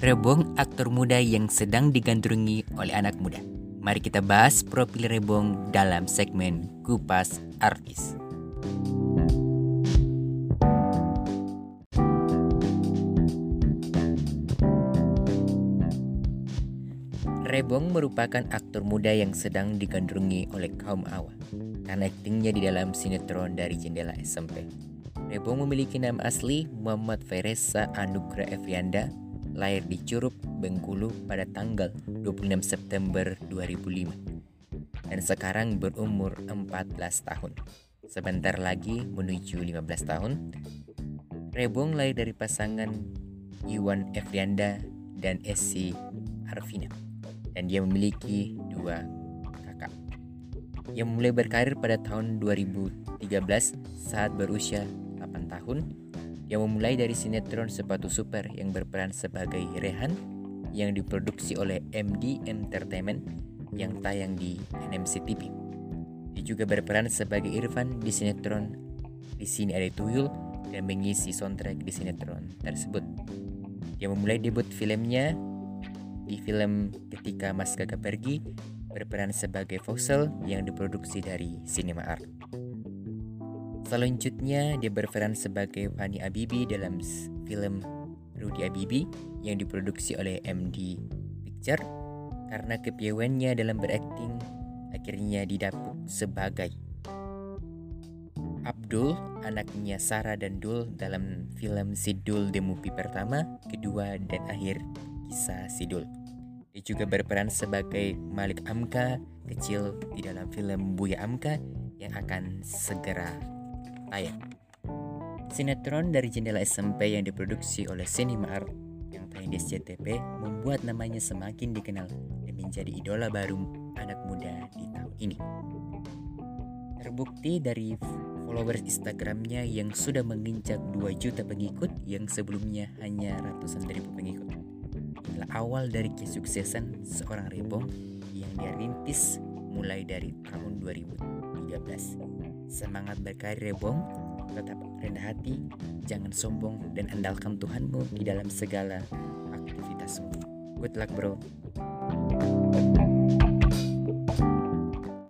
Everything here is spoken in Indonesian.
Rebong aktor muda yang sedang digandrungi oleh anak muda. Mari kita bahas profil Rebong dalam segmen Kupas Artis. Rebong merupakan aktor muda yang sedang digandrungi oleh kaum awam karena aktingnya di dalam sinetron dari jendela SMP. Rebong memiliki nama asli Muhammad Feresa Anugrah Evianda lahir di Curup, Bengkulu pada tanggal 26 September 2005 dan sekarang berumur 14 tahun. Sebentar lagi menuju 15 tahun, Rebong lahir dari pasangan Iwan Efrianda dan Esi Arvina dan dia memiliki dua kakak. Ia mulai berkarir pada tahun 2013 saat berusia 8 tahun yang memulai dari sinetron Sepatu Super yang berperan sebagai Rehan yang diproduksi oleh MD Entertainment yang tayang di NMC TV. Dia juga berperan sebagai Irfan di sinetron Di Sini Ada Tuyul dan mengisi soundtrack di sinetron tersebut. Dia memulai debut filmnya di film Ketika Mas Gagap Pergi berperan sebagai Fossil yang diproduksi dari Cinema Art. Selanjutnya, dia berperan sebagai Fani Abibi dalam film Rudy Abibi yang diproduksi oleh MD Picture karena kepiawaiannya dalam berakting akhirnya didapuk sebagai Abdul, anaknya Sarah dan Dul dalam film Sidul The Movie pertama, kedua, dan akhir kisah Sidul. Dia juga berperan sebagai Malik Amka kecil di dalam film Buya Amka yang akan segera tayang. Sinetron dari jendela SMP yang diproduksi oleh Cinema Art yang tayang di SCTV membuat namanya semakin dikenal dan menjadi idola baru anak muda di tahun ini. Terbukti dari followers Instagramnya yang sudah menginjak 2 juta pengikut yang sebelumnya hanya ratusan ribu pengikut. Inilah awal dari kesuksesan seorang rebong yang dia rintis mulai dari tahun 2013. Semangat berkarir Rebong, tetap rendah hati, jangan sombong dan andalkan Tuhanmu di dalam segala aktivitasmu. Good luck bro.